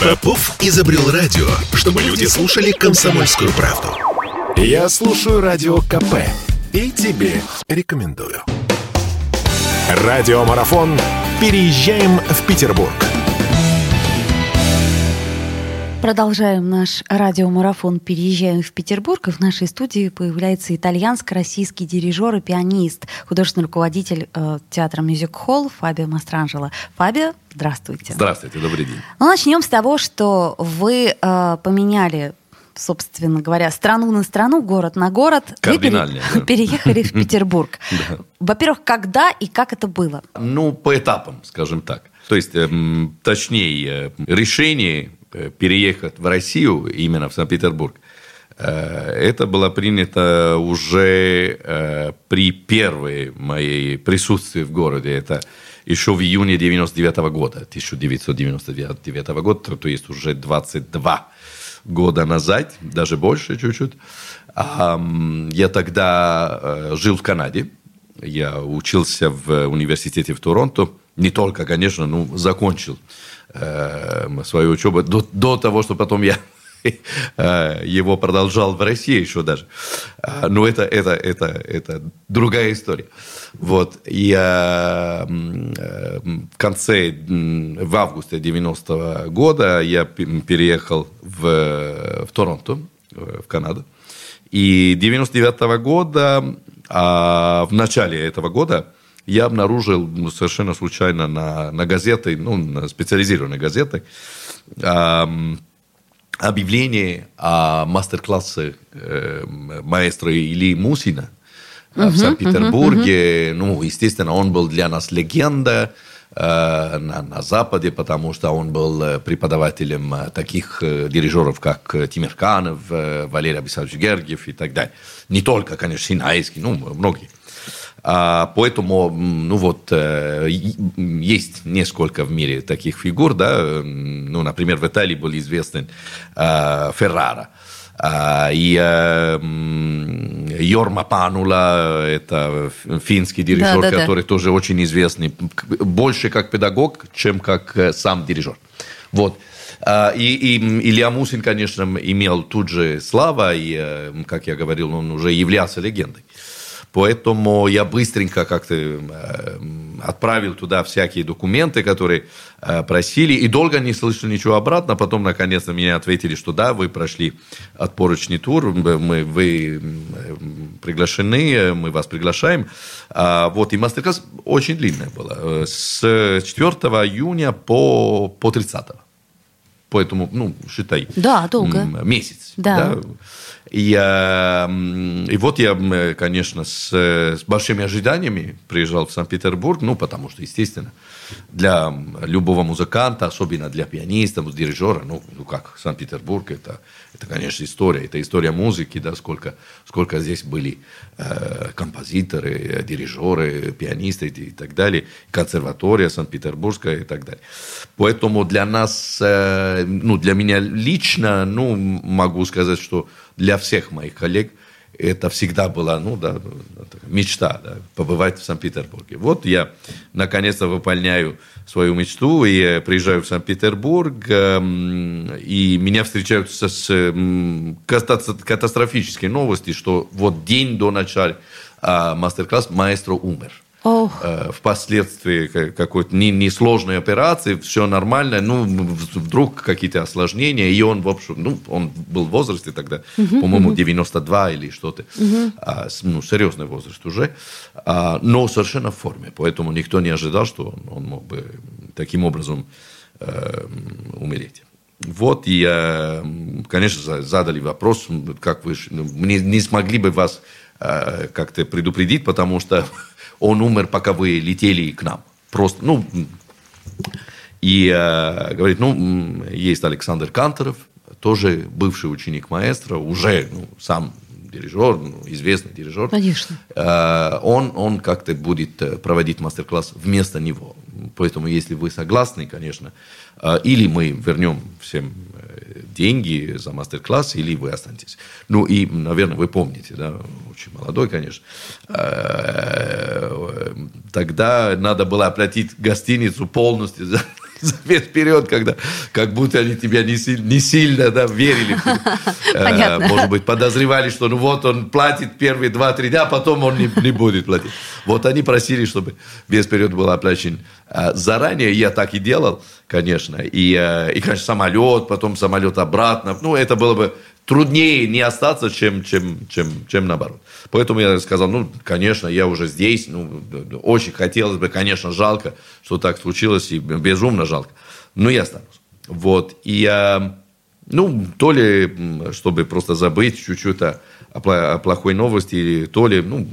Попов изобрел радио, чтобы люди слушали комсомольскую правду. Я слушаю радио КП и тебе рекомендую. Радиомарафон «Переезжаем в Петербург». Продолжаем наш радиомарафон «Переезжаем в Петербург». И в нашей студии появляется итальянско-российский дирижер и пианист, художественный руководитель э, театра Мюзик Холл Фабио Мастранжело. Фабио, здравствуйте. Здравствуйте, добрый день. Ну, начнем с того, что вы э, поменяли собственно говоря, страну на страну, город на город. Кардинально. Вы переехали в Петербург. Во-первых, когда и как это было? Ну, по этапам, скажем так. То есть, эм, точнее, э, решение переехать в Россию, именно в Санкт-Петербург, э, это было принято уже э, при первой моей присутствии в городе. Это еще в июне 99 года, 1999 года, то есть уже 22 года назад, даже больше чуть-чуть. Я тогда жил в Канаде, я учился в университете в Торонто, не только, конечно, ну, закончил э, свою учебу до, до того, что потом я э, его продолжал в России еще даже. Э, но это, это, это, это другая история. Вот. Я э, в конце, в августе 90 -го года я переехал в, в Торонто, в Канаду. И 99 -го года, а в начале этого года, я обнаружил ну, совершенно случайно на, на газеты, ну, на специализированной газеты, э, объявление о мастер-классе э, маэстро Ильи Мусина uh-huh, в Санкт-Петербурге. Uh-huh, uh-huh. Ну, естественно, он был для нас легенда э, на, на Западе, потому что он был э, преподавателем э, таких дирижеров, как Тимирканов, Валерий Абисович Гергиев и так далее. Не только, конечно, Синайский, ну, многие. А, поэтому, ну вот, э, есть несколько в мире таких фигур, да, ну, например, в Италии был известен э, Феррара. А, и э, Йорма Панула, это финский дирижер, да, да, который да. тоже очень известный, больше как педагог, чем как сам дирижер. Вот. А, и, и Илья Мусин, конечно, имел тут же слава, и, как я говорил, он уже являлся легендой. Поэтому я быстренько как-то э, отправил туда всякие документы, которые э, просили, и долго не слышал ничего обратно. Потом, наконец-то, мне ответили, что да, вы прошли отборочный тур, мы, вы приглашены, мы вас приглашаем. А, вот, и мастер-класс очень длинный был, э, с 4 июня по, по 30. Поэтому, ну, считай. Да, долго. Месяц. Да. да. И, и вот я, конечно, с, с большими ожиданиями приезжал в Санкт-Петербург, ну, потому что, естественно, для любого музыканта, особенно для пианиста, дирижера, ну, ну как, Санкт-Петербург, это, это, конечно, история, это история музыки, да, сколько, сколько здесь были э, композиторы, дирижеры, пианисты и, так далее, консерватория Санкт-Петербургская и так далее. Поэтому для нас, э, ну, для меня лично, ну, могу сказать, что для всех моих коллег это всегда была, ну да, мечта, да, побывать в Санкт-Петербурге. Вот я наконец-то выполняю свою мечту и приезжаю в Санкт-Петербург, эм, и меня встречают с катастрофической новостью, что вот день до начала а, мастер-класс маэстро умер. Oh. Впоследствии какой-то несложной операции, все нормально, ну, вдруг какие-то осложнения, и он, в общем, ну, он был в возрасте тогда, uh-huh, по-моему, uh-huh. 92 или что-то, uh-huh. а, ну, серьезный возраст уже, а, но совершенно в форме, поэтому никто не ожидал, что он, он мог бы таким образом э, умереть. Вот, и, э, конечно, задали вопрос, как вы, ну, не, не смогли бы вас э, как-то предупредить, потому что он умер, пока вы летели к нам. Просто, ну, и э, говорит, ну, есть Александр Канторов, тоже бывший ученик маэстро, уже ну, сам дирижер, ну, известный дирижер. Конечно. Э, он, он как-то будет э, проводить мастер-класс вместо него. Поэтому, если вы согласны, конечно, э, или мы вернем всем деньги за мастер-класс, или вы останетесь. Ну и, наверное, вы помните, да, очень молодой, конечно. Тогда надо было оплатить гостиницу полностью за весь период, когда как будто они тебя не, не сильно да, верили. Понятно. Может быть, подозревали, что ну вот он платит первые два-три дня, а потом он не, не будет платить. Вот они просили, чтобы весь период был оплачен заранее. Я так и делал, конечно. И, и конечно, самолет, потом самолет обратно. Ну, это было бы труднее не остаться, чем, чем, чем, чем наоборот. Поэтому я сказал, ну, конечно, я уже здесь, ну, очень хотелось бы, конечно, жалко, что так случилось, и безумно жалко, но я останусь. Вот, и я, ну, то ли, чтобы просто забыть чуть-чуть о, о плохой новости, то ли, ну,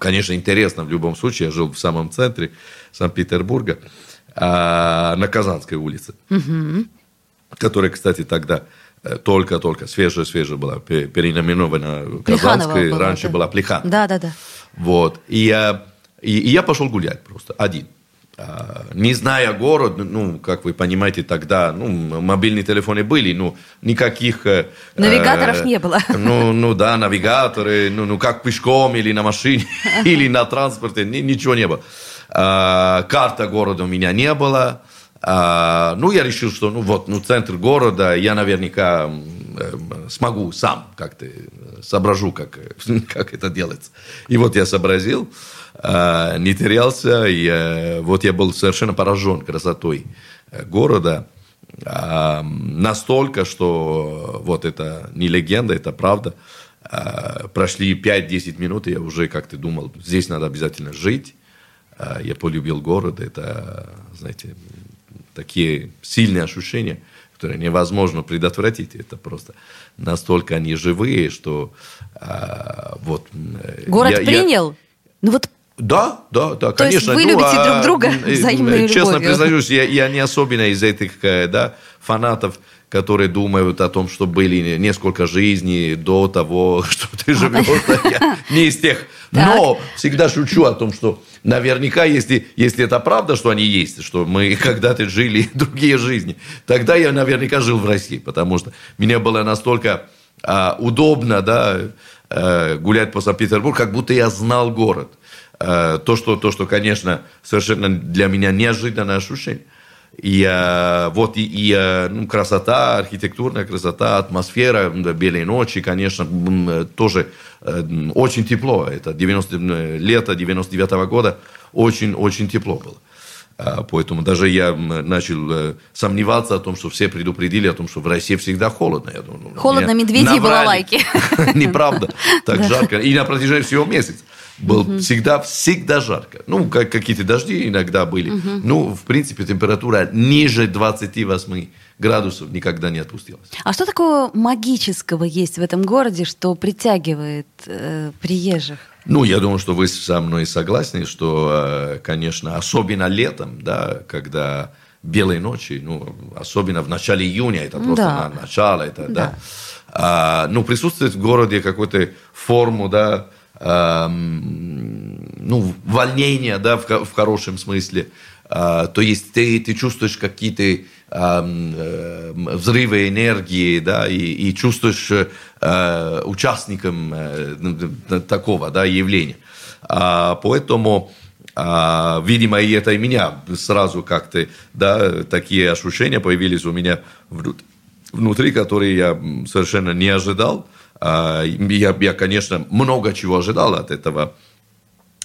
конечно, интересно в любом случае, я жил в самом центре Санкт-Петербурга, а, на Казанской улице, угу. которая, кстати, тогда только-только, свежая-свежая была, переименована Казанской, была, раньше да. была Плехан. Да, да, да. Вот, и я, и, и я пошел гулять просто, один. А, не зная город, ну, как вы понимаете, тогда, ну, мобильные телефоны были, ну, никаких... Э, Навигаторов э, не было. Ну, ну, да, навигаторы, ну, ну, как пешком или на машине, или на транспорте, ничего не было. А, карта города у меня не было. А, ну, я решил, что, ну, вот, ну, центр города, я наверняка э, смогу сам как-то соображу, как, как это делается. И вот я сообразил, э, не терялся, и э, вот я был совершенно поражен красотой города, э, настолько, что вот это не легенда, это правда. Э, прошли 5-10 минут, и я уже как-то думал, здесь надо обязательно жить. Э, я полюбил город, это, знаете, такие сильные ощущения, которые невозможно предотвратить. Это просто настолько они живые, что а, вот... Э, Город я, принял? Я... Ну вот да, да, да, То конечно. Есть вы ну, любите а, друг друга взаимной Честно любовью. признаюсь, я, я не особенно из этих э, да, фанатов, которые думают о том, что были несколько жизней до того, что ты живешь. Я не из тех. Но всегда шучу о том, что наверняка, если, если это правда, что они есть, что мы когда-то жили другие жизни, тогда я наверняка жил в России, потому что мне было настолько а, удобно да, а, гулять по Санкт-Петербургу, как будто я знал город. А, то, что, то, что, конечно, совершенно для меня неожиданное ощущение. И а, вот и, и а, ну, красота, архитектурная красота, атмосфера, белые ночи, конечно, тоже э, очень тепло. Это 90, лето 99 -го года, очень-очень тепло было. А, поэтому даже я начал э, сомневаться о том, что все предупредили о том, что в России всегда холодно. Я думаю, ну, холодно, медведи и балалайки. Неправда, так жарко. И на протяжении всего месяца. Был угу. всегда, всегда жарко. Ну, как какие-то дожди иногда были. Угу. Ну, в принципе, температура ниже 28 градусов никогда не отпустилась. А что такого магического есть в этом городе, что притягивает э, приезжих? Ну, я думаю, что вы со мной согласны, что, э, конечно, особенно летом, да, когда белые ночи, ну, особенно в начале июня, это просто да. на начало, это, да. да. А, ну, присутствует в городе какую-то форму, да, ну, волнение, да, в, в хорошем смысле. А, то есть ты, ты чувствуешь какие-то э, взрывы энергии, да, и, и чувствуешь э, участником э, такого, да, явления. А, поэтому, а, видимо, и это и меня сразу как-то, да, такие ощущения появились у меня внутри, которые я совершенно не ожидал. А, я, я, конечно, много чего ожидал от этого,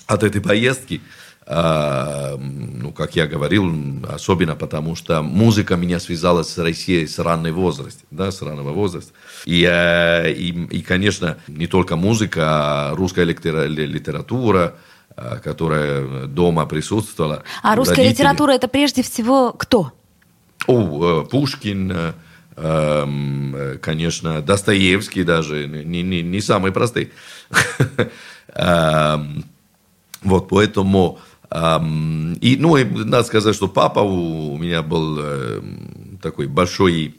от этой поездки. А, ну, как я говорил, особенно потому, что музыка меня связала с Россией с раннего возраста, да, с раннего возраста. И, э, и, и, конечно, не только музыка, а русская литература, а, которая дома присутствовала. А русская родители. литература это прежде всего кто? О, э, Пушкин, э, э, конечно, Достоевский даже, не, не, не самый простой. Эм, вот, поэтому... Эм, и, ну, и надо сказать, что папа у меня был такой большой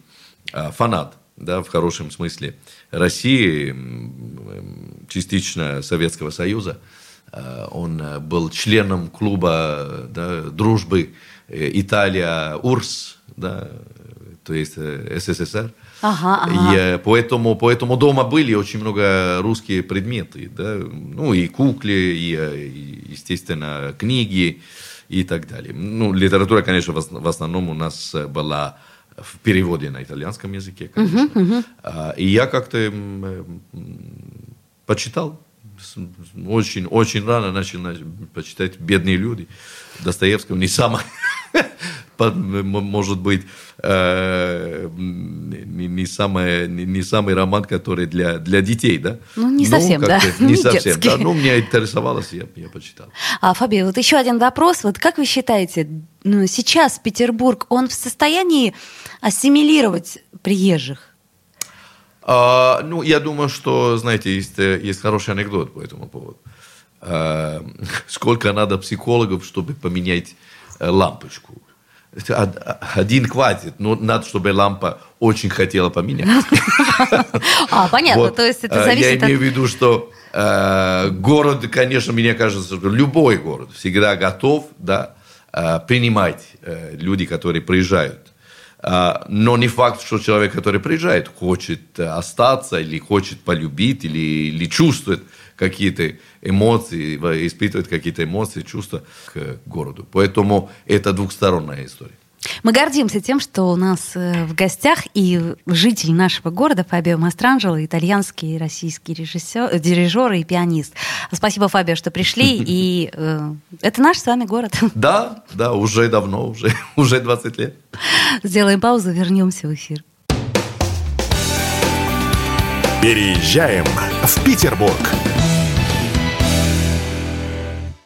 э, фанат, да, в хорошем смысле, России, частично Советского Союза. Э, он был членом клуба да, дружбы Италия УРС, да, то есть э, СССР. Ага, ага. И э, поэтому, поэтому дома были очень много русские предметы, да, ну и куклы, и, э, и естественно книги, и так далее. Ну, литература, конечно, в основном у нас была в переводе на итальянском языке, конечно. Uh-huh, uh-huh. И я как-то почитал очень, очень рано начал почитать «Бедные люди» Достоевского, не самое, может быть, э, не, самое, не, самый роман, который для, для детей, да? Ну, не совсем, да. Не, не совсем, детский. да. Ну, меня интересовалось, я, я почитал. А, Фаби, вот еще один вопрос. Вот как вы считаете, ну, сейчас Петербург, он в состоянии ассимилировать приезжих? А, ну, я думаю, что, знаете, есть, э, есть хороший анекдот по этому поводу. А, сколько надо психологов, чтобы поменять э, лампочку? Один хватит, но надо, чтобы лампа очень хотела поменять. А, понятно, то есть это зависит от... Я имею в виду, что э, город, конечно, мне кажется, что любой город всегда готов да, принимать люди, которые приезжают но не факт, что человек, который приезжает, хочет э, остаться или хочет полюбить, или, или чувствует какие-то эмоции, испытывает какие-то эмоции, чувства к городу. Поэтому это двухсторонняя история. Мы гордимся тем, что у нас э, в гостях и житель нашего города Фабио Мастранджело, итальянский и российский режиссер, дирижер и пианист. Спасибо, Фабио, что пришли. И э, это наш с вами город. Да, да, уже давно, уже, уже 20 лет. Сделаем паузу, вернемся в эфир. Переезжаем в Петербург.